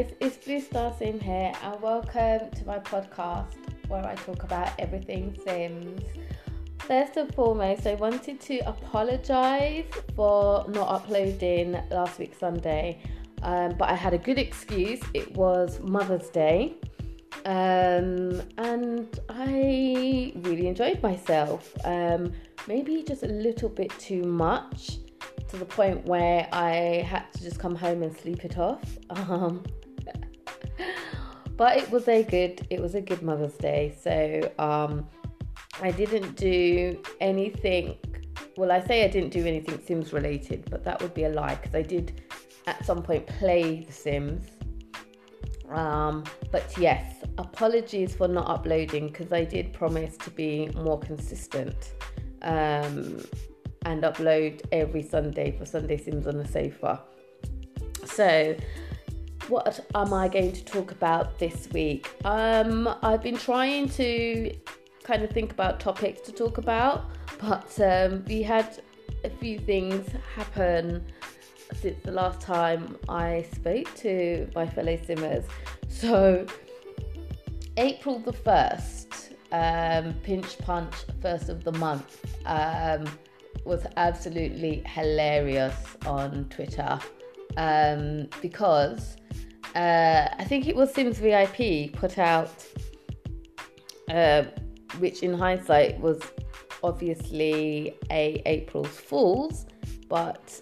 Guys, it's Blue Star Sim here, and welcome to my podcast where I talk about everything Sims. First and foremost, I wanted to apologize for not uploading last week Sunday, um, but I had a good excuse. It was Mother's Day, um, and I really enjoyed myself. Um, maybe just a little bit too much to the point where I had to just come home and sleep it off. Um, but it was a good it was a good Mother's Day. So um, I didn't do anything. Well, I say I didn't do anything Sims related, but that would be a lie because I did at some point play The Sims. Um, but yes, apologies for not uploading because I did promise to be more consistent. Um, and upload every Sunday for Sunday Sims on the Sofa. So, what am I going to talk about this week? Um, I've been trying to kind of think about topics to talk about, but um, we had a few things happen since the last time I spoke to my fellow simmers. So, April the 1st, um, Pinch Punch, first of the month. Um, was absolutely hilarious on Twitter um, because uh, I think it was Sims VIP put out, uh, which in hindsight was obviously a April's Fools, but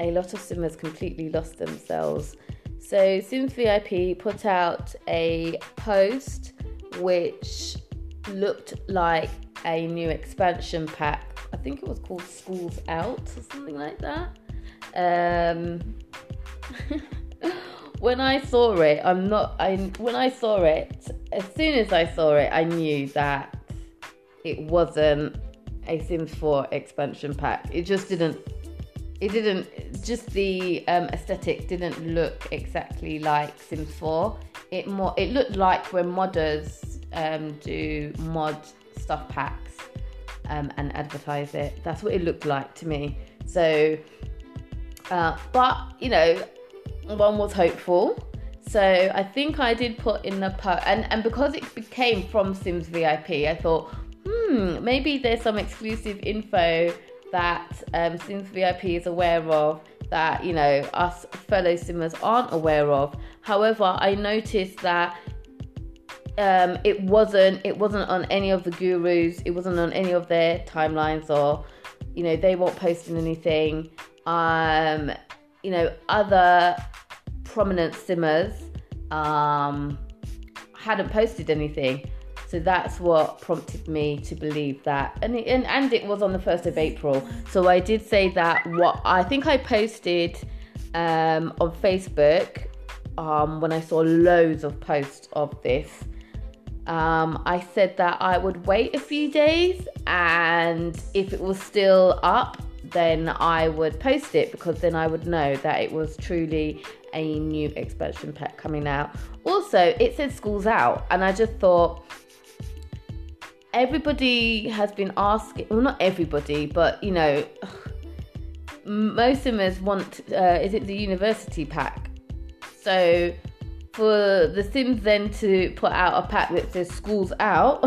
a lot of Simmers completely lost themselves. So Sims VIP put out a post which looked like a new expansion pack I think it was called Schools Out or something like that. Um, when I saw it, I'm not. I when I saw it, as soon as I saw it, I knew that it wasn't a Sims 4 expansion pack. It just didn't. It didn't. Just the um, aesthetic didn't look exactly like Sims 4. It more. It looked like when modders um, do mod stuff packs um, and advertise it. That's what it looked like to me. So, uh, but you know, one was hopeful. So I think I did put in the post, and and because it became from Sims VIP, I thought, hmm, maybe there's some exclusive info that um, Sims VIP is aware of that you know us fellow simmers aren't aware of. However, I noticed that um, it wasn't it wasn't on any of the gurus it wasn't on any of their timelines or you know they weren't posting anything um, you know other prominent simmers um, hadn't posted anything. So that's what prompted me to believe that. And it, and, and it was on the 1st of april. So i did say that what i think i posted um, on facebook um, when i saw loads of posts of this. Um, I said that I would wait a few days and if it was still up, then I would post it because then I would know that it was truly a new expansion pack coming out. Also, it said schools out, and I just thought everybody has been asking well, not everybody, but you know, most of us want uh, is it the university pack? So for The Sims then to put out a pack that says schools out.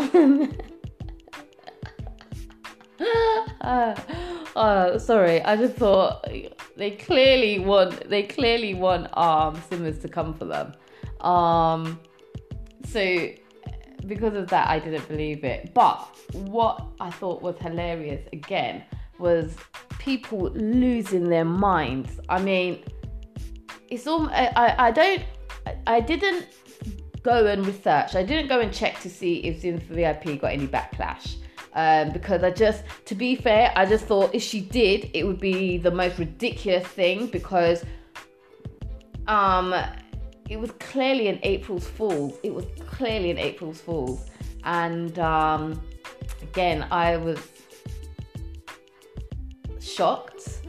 uh, uh, sorry, I just thought they clearly want they clearly want um Simmers to come for them. Um, so because of that, I didn't believe it. But what I thought was hilarious again was people losing their minds. I mean, it's all I, I don't I didn't go and research. I didn't go and check to see if Sims VIP got any backlash. Um, because I just, to be fair, I just thought if she did, it would be the most ridiculous thing because um, it was clearly an April's Fool. It was clearly an April's Fool. And um, again, I was shocked,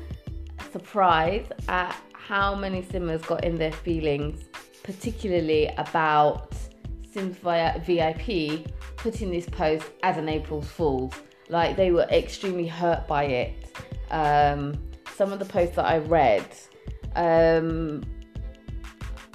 surprised at how many simmers got in their feelings particularly about Sims VIP putting this post as an April Fool's. Like they were extremely hurt by it. Um, some of the posts that I read, um,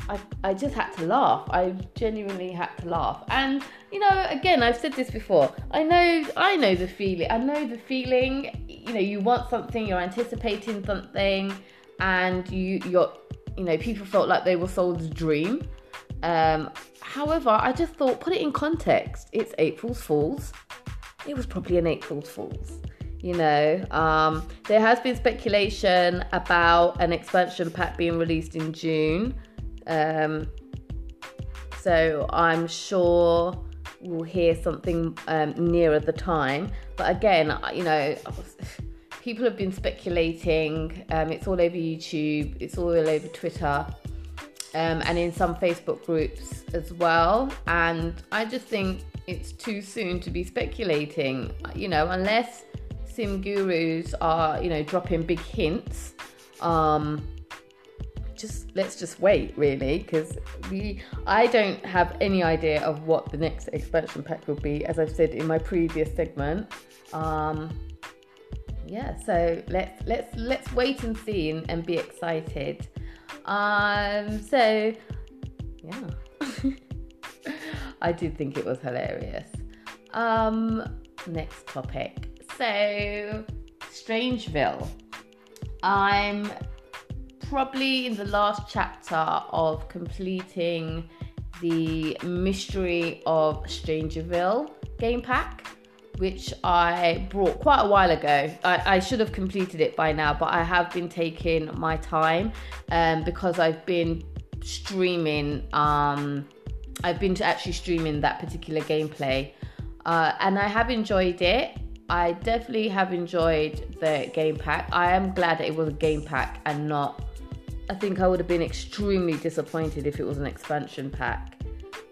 I, I just had to laugh. I genuinely had to laugh. And you know, again, I've said this before. I know I know the feeling. I know the feeling. You know, you want something, you're anticipating something, and you you're you know, people felt like they were sold a dream. Um, however, I just thought put it in context. It's April's Fools. It was probably an April's Fools. You know, um, there has been speculation about an expansion pack being released in June. Um, so I'm sure we'll hear something um, nearer the time. But again, you know, people have been speculating. Um, it's all over YouTube, it's all over Twitter, um, and in some Facebook groups as well. And I just think it's too soon to be speculating. You know, unless sim gurus are, you know, dropping big hints. Um, just let's just wait really because we I don't have any idea of what the next expansion pack will be as I've said in my previous segment um, yeah so let's let's let's wait and see and, and be excited um so yeah. I did think it was hilarious. Um next topic. So Strangeville. I'm probably in the last chapter of completing the mystery of Strangerville game pack which I brought quite a while ago. I, I, should have completed it by now, but I have been taking my time um, because I've been streaming. Um, I've been to actually streaming that particular gameplay, uh, and I have enjoyed it. I definitely have enjoyed the game pack. I am glad that it was a game pack and not. I think I would have been extremely disappointed if it was an expansion pack.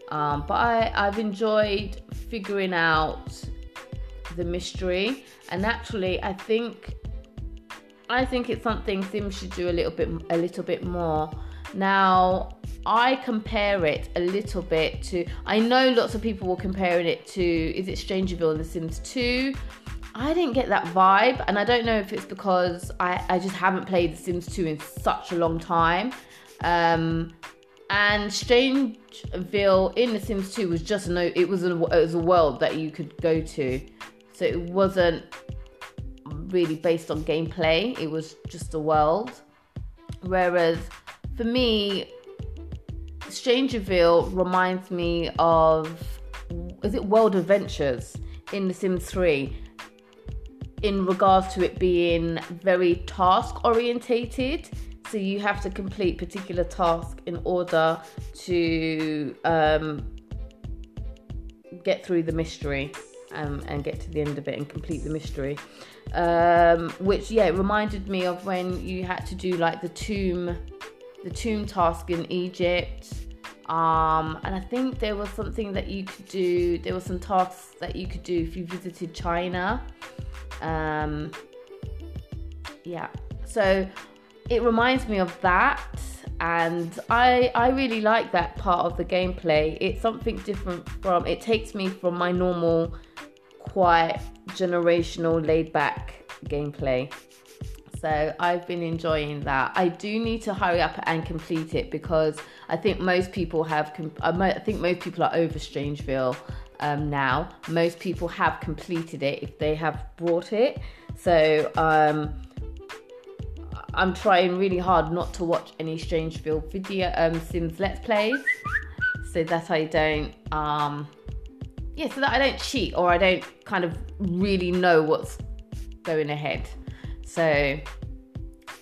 Um, but I, I've enjoyed figuring out the mystery. And naturally, I think I think it's something Sims should do a little bit a little bit more. Now, I compare it a little bit to I know lots of people were comparing it to is it Strangerville in The Sims 2? I didn't get that vibe, and I don't know if it's because I, I just haven't played The Sims 2 in such a long time. Um, and Strangeville in The Sims 2 was just no, it was a, it was a world that you could go to. So it wasn't really based on gameplay, it was just a world. Whereas for me, Strangerville reminds me of is it World Adventures in The Sims 3 in regards to it being very task orientated. So you have to complete particular tasks in order to um, get through the mystery um, and get to the end of it and complete the mystery. Um, which yeah, it reminded me of when you had to do like the tomb, the tomb task in Egypt. Um, and I think there was something that you could do. There were some tasks that you could do if you visited China. Um, yeah, so it reminds me of that and I I really like that part of the gameplay. It's something different from it takes me from my normal quite generational, laid back gameplay. So I've been enjoying that. I do need to hurry up and complete it because I think most people have. I think most people are over Strangeville um, now. Most people have completed it if they have brought it. So um, I'm trying really hard not to watch any Strangeville video um, Sims Let's Plays, so that I don't um, yeah, so that I don't cheat or I don't kind of really know what's going ahead. So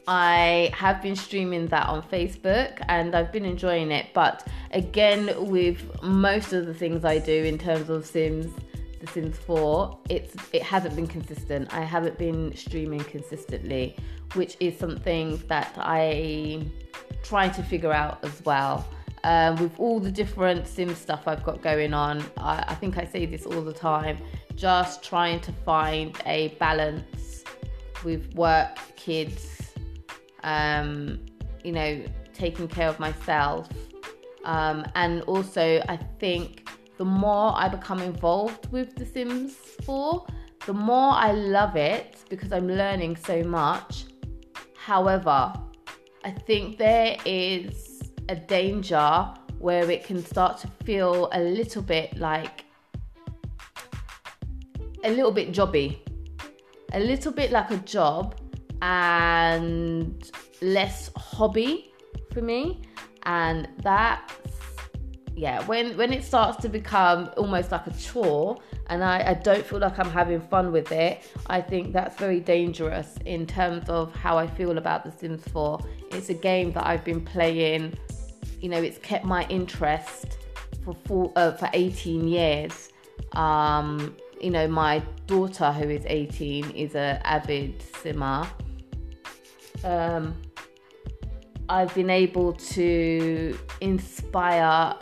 I have been streaming that on Facebook and I've been enjoying it. But again, with most of the things I do in terms of Sims, The Sims 4, it's it hasn't been consistent. I haven't been streaming consistently, which is something that I try to figure out as well um, with all the different sim stuff I've got going on. I, I think I say this all the time, just trying to find a balance with work, kids, um, you know, taking care of myself. Um, and also, I think the more I become involved with The Sims 4, the more I love it because I'm learning so much. However, I think there is a danger where it can start to feel a little bit like a little bit jobby, a little bit like a job and less hobby for me. And that's yeah, when when it starts to become almost like a chore and I, I don't feel like I'm having fun with it, I think that's very dangerous in terms of how I feel about The Sims 4. It's a game that I've been playing, you know, it's kept my interest for four, uh, for 18 years. Um, you know, my daughter who is 18 is a avid simmer. Um, I've been able to inspire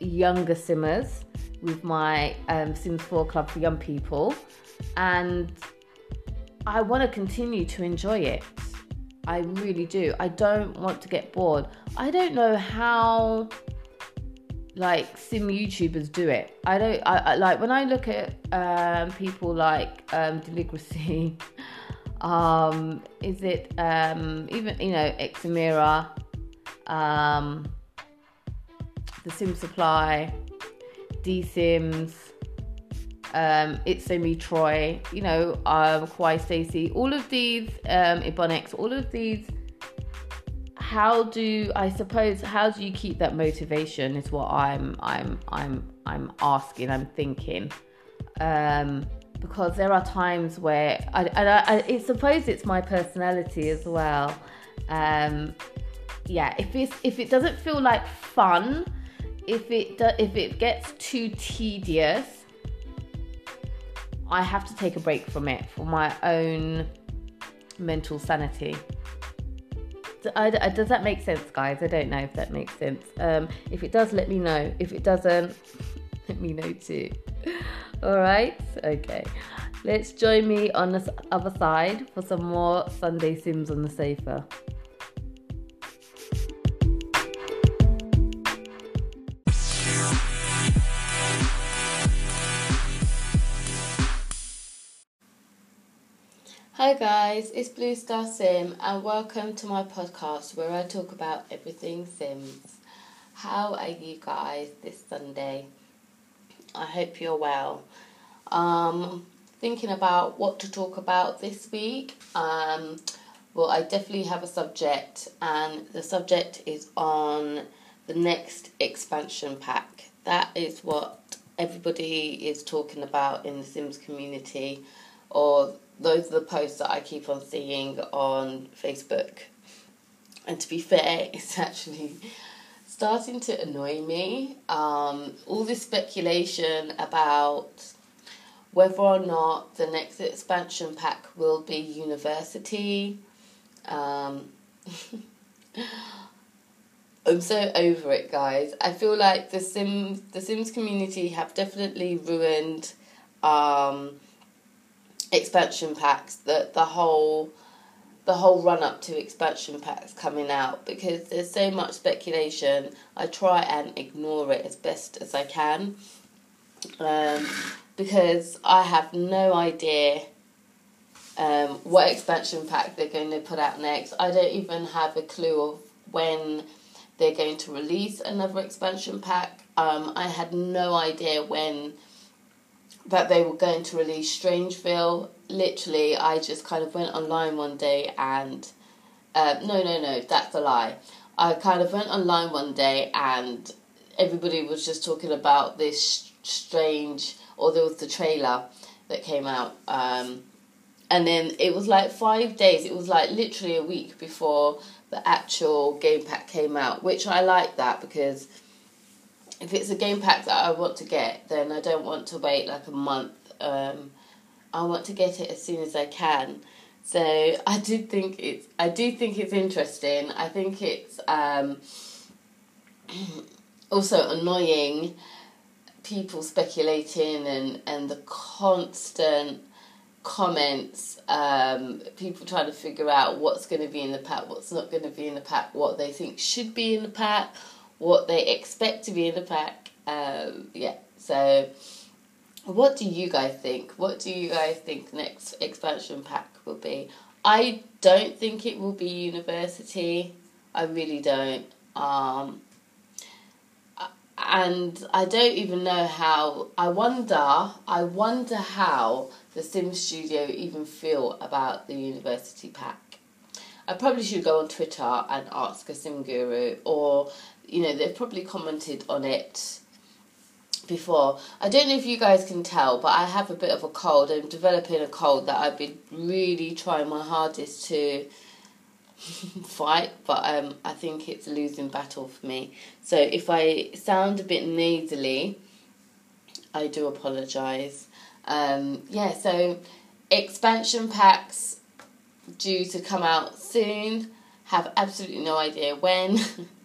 younger simmers with my um, Sims 4 Club for Young People, and I want to continue to enjoy it. I really do. I don't want to get bored. I don't know how like sim YouTubers do it. I don't. I, I like when I look at um, people like um, Deligracy. um, is it um, even you know Xmiramira, um, the Sim Supply, D Sims, um, It's Me Troy, you know, um, Kawaii Stacie, all of these, um, all of these. How do I suppose? How do you keep that motivation? Is what I'm, I'm, I'm, I'm asking. I'm thinking, um, because there are times where I, and I, I, I suppose it's my personality as well. Um, yeah, if it's if it doesn't feel like fun, if it do, if it gets too tedious, I have to take a break from it for my own mental sanity. I, I, does that make sense, guys? I don't know if that makes sense. Um, if it does, let me know. If it doesn't, let me know too. All right, okay. Let's join me on the other side for some more Sunday Sims on the sofa. Hi guys, it's Blue Star Sim and welcome to my podcast where I talk about everything Sims. How are you guys this Sunday? I hope you're well. Um, thinking about what to talk about this week. Um, well, I definitely have a subject, and the subject is on the next expansion pack. That is what everybody is talking about in the Sims community, or those are the posts that I keep on seeing on Facebook. And to be fair, it's actually starting to annoy me. Um, all this speculation about whether or not the next expansion pack will be university. Um, I'm so over it, guys. I feel like the Sims the Sims community have definitely ruined um, expansion packs, the the whole the whole run up to expansion packs coming out because there's so much speculation. I try and ignore it as best as I can. Um, because I have no idea um, what expansion pack they're going to put out next. I don't even have a clue of when they're going to release another expansion pack. Um, I had no idea when that they were going to release Strangeville. Literally, I just kind of went online one day and. Uh, no, no, no, that's a lie. I kind of went online one day and everybody was just talking about this strange, or there was the trailer that came out. Um, and then it was like five days, it was like literally a week before the actual game pack came out, which I like that because if it's a game pack that I want to get, then I don't want to wait like a month. Um, I want to get it as soon as I can. So I do think it's I do think it's interesting. I think it's um, also annoying people speculating and, and the constant comments, um, people trying to figure out what's going to be in the pack, what's not going to be in the pack, what they think should be in the pack, what they expect to be in the pack. Um, yeah, so what do you guys think? What do you guys think next expansion pack will be? I don't think it will be university. I really don't. Um, and I don't even know how. I wonder. I wonder how the Sim Studio even feel about the University Pack. I probably should go on Twitter and ask a Sim Guru, or you know, they've probably commented on it before. I don't know if you guys can tell, but I have a bit of a cold. I'm developing a cold that I've been really trying my hardest to fight, but um, I think it's a losing battle for me. So if I sound a bit nasally, I do apologise. Um, yeah, so expansion packs due to come out soon. Have absolutely no idea when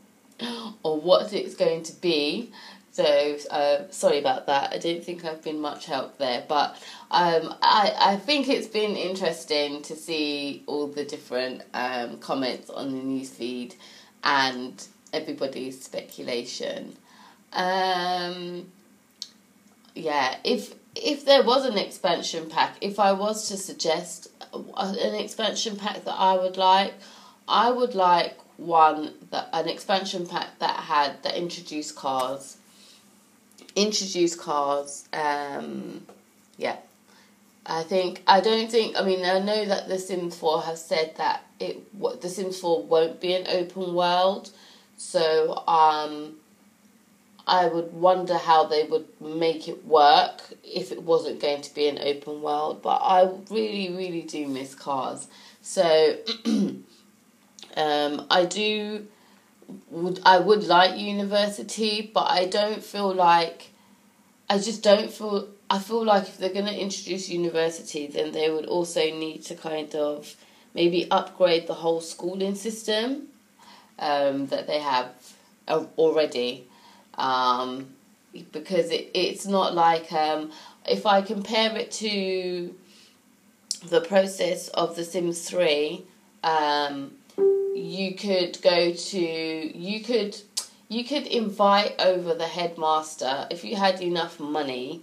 or what it's going to be. So uh, sorry about that. I don't think I've been much help there, but um, I I think it's been interesting to see all the different um, comments on the newsfeed and everybody's speculation. Um, yeah, if if there was an expansion pack, if I was to suggest an expansion pack that I would like, I would like one that an expansion pack that had that introduced cars introduced cars. Um, yeah, I think I don't think. I mean, I know that The Sims Four have said that it what The Sims Four won't be an open world, so um, I would wonder how they would make it work if it wasn't going to be an open world. But I really, really do miss cars. So um, I do would I would like university, but I don't feel like I just don't feel I feel like if they're going to introduce university, then they would also need to kind of maybe upgrade the whole schooling system um, that they have already, um, because it, it's not like um, if I compare it to the process of The Sims Three. Um, you could go to you could you could invite over the headmaster. If you had enough money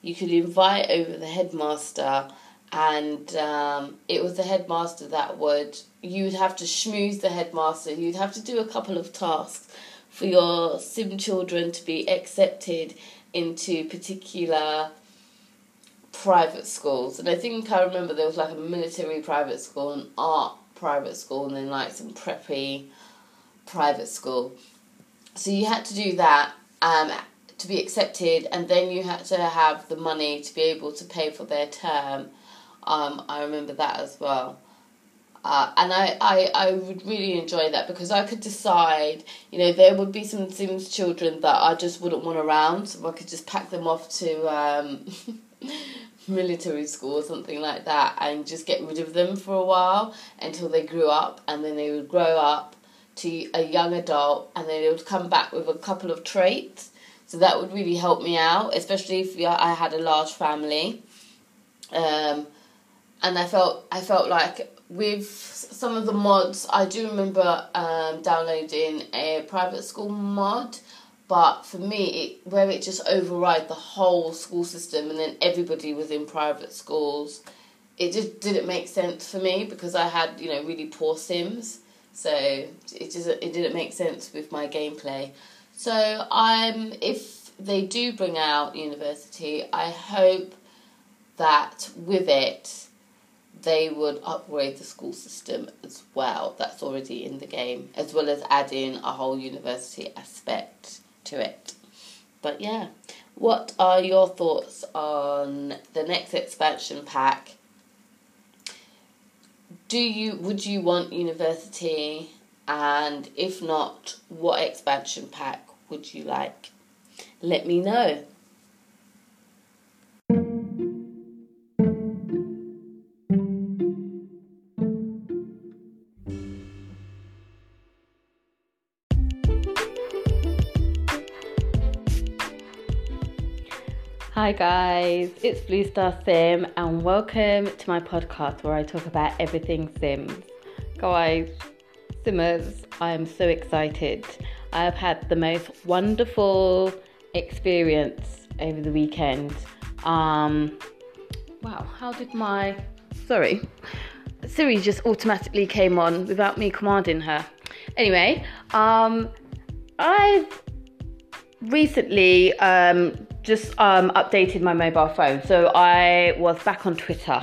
you could invite over the headmaster and um, it was the headmaster that would you would have to schmooze the headmaster. You'd have to do a couple of tasks for your sim children to be accepted into particular private schools. And i think i remember there was like a military private school an art private school and then like some preppy private school. So you had to do that um, to be accepted, and then you had to have the money to be able to pay for their term. Um, I remember that as well. Uh, and I, I, I would really enjoy that because I could decide, you know, there would be some Sims children that I just wouldn't want around, so I could just pack them off to um, military school or something like that and just get rid of them for a while until they grew up and then they would grow up to a young adult and then they would come back with a couple of traits. So that would really help me out, especially if I had a large family. Um, and I felt I felt like with some of the mods, I do remember um, downloading a private school mod but for me, it, where it just override the whole school system and then everybody was in private schools, it just didn't make sense for me because I had, you know, really poor Sims. So it just it didn't make sense with my gameplay. So I'm if they do bring out university, I hope that with it they would upgrade the school system as well. That's already in the game, as well as adding a whole university aspect to it. But yeah, what are your thoughts on the next expansion pack? Do you would you want university? And if not, what expansion pack would you like? Let me know. Hi guys, it's Blue Star Sim and welcome to my podcast where I talk about everything Sims. Guys, Simmers, I am so excited. I have had the most wonderful experience over the weekend. Um, wow, how did my sorry Siri just automatically came on without me commanding her. Anyway, um, I've recently um, just um, updated my mobile phone. So I was back on Twitter.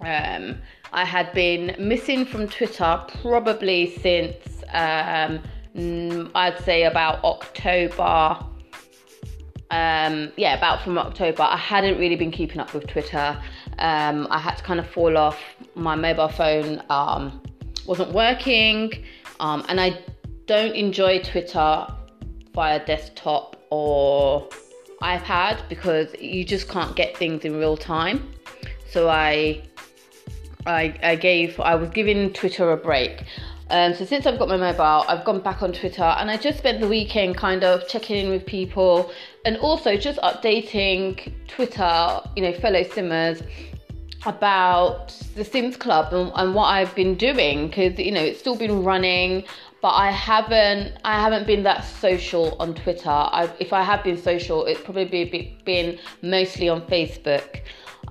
Um, I had been missing from Twitter probably since um, I'd say about October. Um, yeah, about from October. I hadn't really been keeping up with Twitter. Um, I had to kind of fall off. My mobile phone um, wasn't working, and I don't enjoy Twitter via desktop or iPad because you just can't get things in real time. So I, I, I gave, I was giving Twitter a break. Um, so since I've got my mobile, I've gone back on Twitter and I just spent the weekend kind of checking in with people and also just updating Twitter, you know, fellow simmers about the Sims Club and, and what I've been doing because you know it's still been running but I haven't I haven't been that social on Twitter. I, if I have been social, it's probably been mostly on Facebook.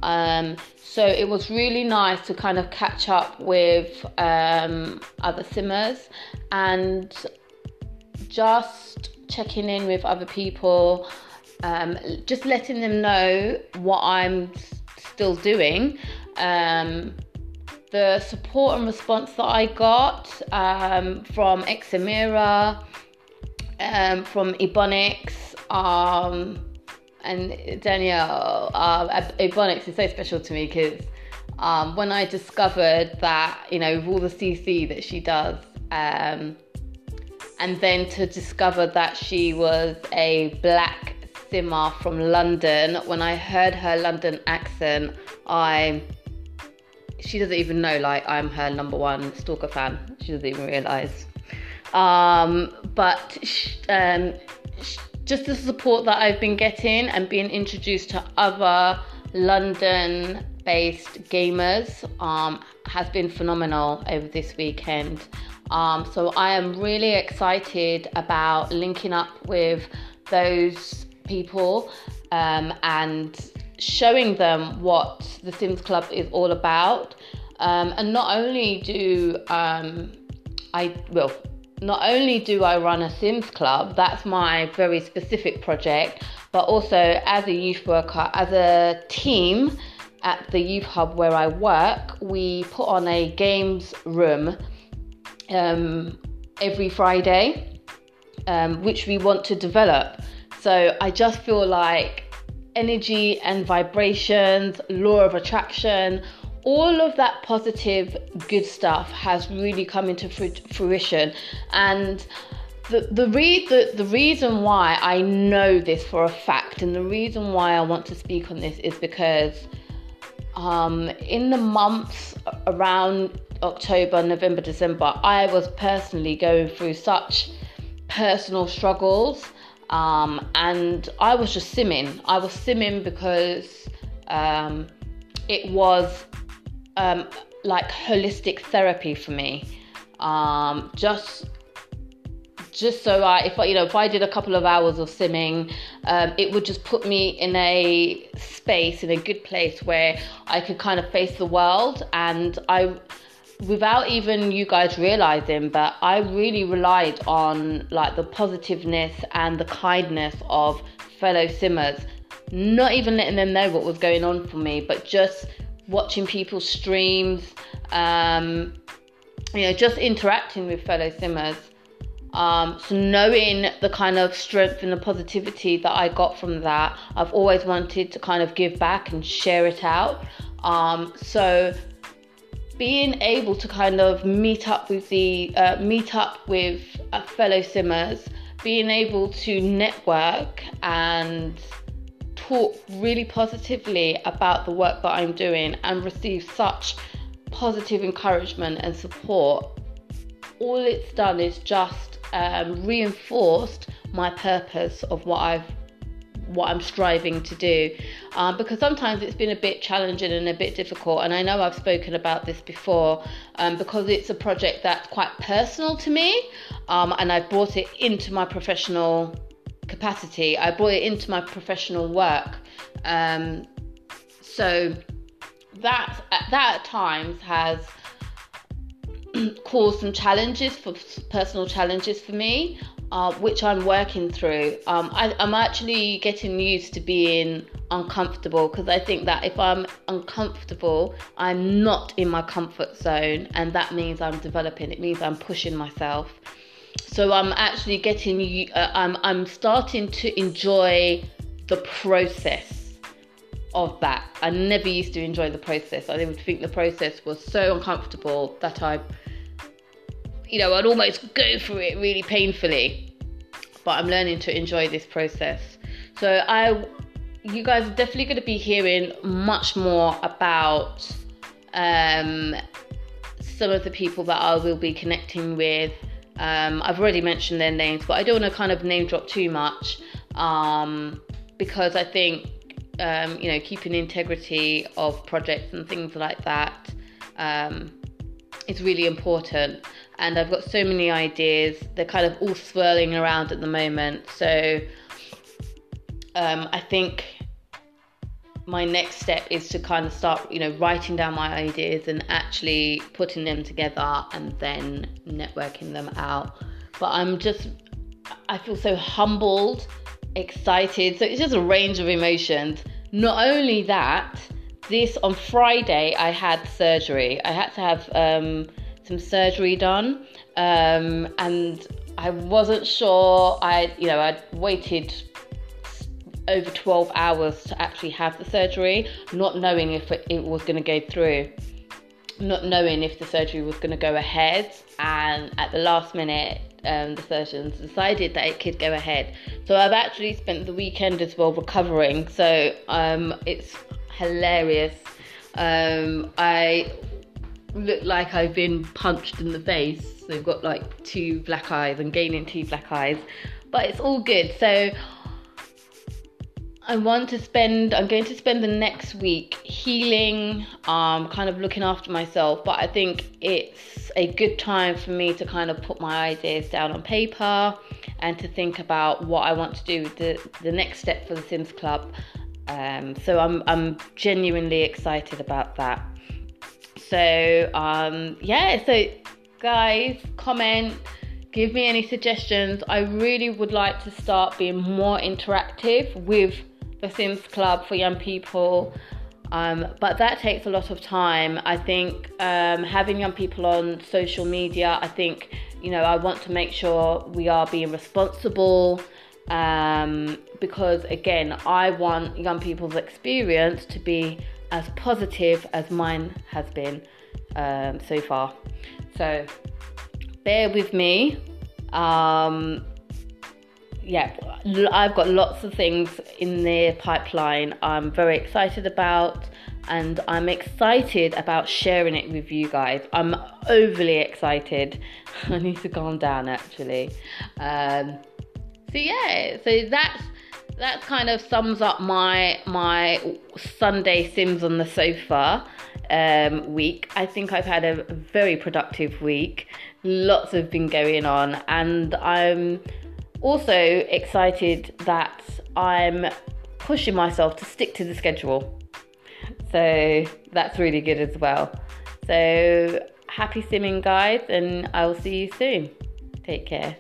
Um, so it was really nice to kind of catch up with um, other simmers and just checking in with other people, um, just letting them know what I'm still doing. Um, the support and response that I got um, from Xmiramira, um, from Ebonix, um, and Danielle. Uh, Ebonix is so special to me because um, when I discovered that, you know, with all the CC that she does, um, and then to discover that she was a black simmer from London, when I heard her London accent, I she doesn't even know like I'm her number one stalker fan. She doesn't even realize. Um, but um, just the support that I've been getting and being introduced to other London-based gamers um, has been phenomenal over this weekend. Um, so I am really excited about linking up with those people um, and showing them what the Sims Club is all about. Um, and not only do um, I, well, not only do I run a Sims Club, that's my very specific project, but also as a youth worker, as a team at the youth hub where I work, we put on a games room um, every Friday, um, which we want to develop. So I just feel like energy and vibrations, law of attraction, all of that positive, good stuff has really come into fruition. And the the, re- the the reason why I know this for a fact, and the reason why I want to speak on this is because um, in the months around October, November, December, I was personally going through such personal struggles um, and I was just simming. I was simming because um, it was um, like holistic therapy for me. Um, just just so I, if I, you know, if I did a couple of hours of simming, um, it would just put me in a space, in a good place where I could kind of face the world. And I, without even you guys realizing but i really relied on like the positiveness and the kindness of fellow simmers not even letting them know what was going on for me but just watching people's streams um, you know just interacting with fellow simmers um, so knowing the kind of strength and the positivity that i got from that i've always wanted to kind of give back and share it out. Um, so being able to kind of meet up with the uh, meet up with uh, fellow simmers, being able to network and talk really positively about the work that I'm doing and receive such positive encouragement and support, all it's done is just um, reinforced my purpose of what I've what I'm striving to do. Um, because sometimes it's been a bit challenging and a bit difficult. And I know I've spoken about this before um, because it's a project that's quite personal to me. Um, and I've brought it into my professional capacity, I brought it into my professional work. Um, so that, that at times has caused some challenges for personal challenges for me uh, which I'm working through. Um, I, I'm actually getting used to being uncomfortable because I think that if I'm uncomfortable, I'm not in my comfort zone, and that means I'm developing. It means I'm pushing myself. So I'm actually getting. Uh, I'm I'm starting to enjoy the process of that. I never used to enjoy the process. I would think the process was so uncomfortable that I you know, I'd almost go through it really painfully. But I'm learning to enjoy this process. So I you guys are definitely going to be hearing much more about um, some of the people that I will be connecting with. Um, I've already mentioned their names, but I don't want to kind of name drop too much um, because I think um, you know keeping integrity of projects and things like that um, is really important and I've got so many ideas. They're kind of all swirling around at the moment. So um, I think my next step is to kind of start, you know, writing down my ideas and actually putting them together and then networking them out. But I'm just, I feel so humbled, excited. So it's just a range of emotions. Not only that, this on Friday I had surgery. I had to have um, some surgery done, um, and I wasn't sure. I, you know, I'd waited over 12 hours to actually have the surgery, not knowing if it, it was going to go through, not knowing if the surgery was going to go ahead, and at the last minute. Um, the surgeons decided that it could go ahead. So I've actually spent the weekend as well recovering. So um, it's hilarious. Um, I look like I've been punched in the face. They've got like two black eyes and gaining two black eyes, but it's all good. So I want to spend. I'm going to spend the next week healing, um, kind of looking after myself. But I think it's a good time for me to kind of put my ideas down on paper and to think about what I want to do. The the next step for the Sims Club. Um, so I'm I'm genuinely excited about that. So um, yeah, so guys, comment, give me any suggestions. I really would like to start being more interactive with the Sims Club for young people. Um, but that takes a lot of time. I think um, having young people on social media, I think, you know, I want to make sure we are being responsible um, because, again, I want young people's experience to be as positive as mine has been um, so far. So bear with me. Um, yeah, I've got lots of things in the pipeline I'm very excited about, and I'm excited about sharing it with you guys. I'm overly excited. I need to calm down actually. Um, so yeah, so that's that kind of sums up my my Sunday Sims on the sofa um, week. I think I've had a very productive week. Lots have been going on, and I'm also excited that I'm pushing myself to stick to the schedule. So that's really good as well. So happy simming, guys, and I will see you soon. Take care.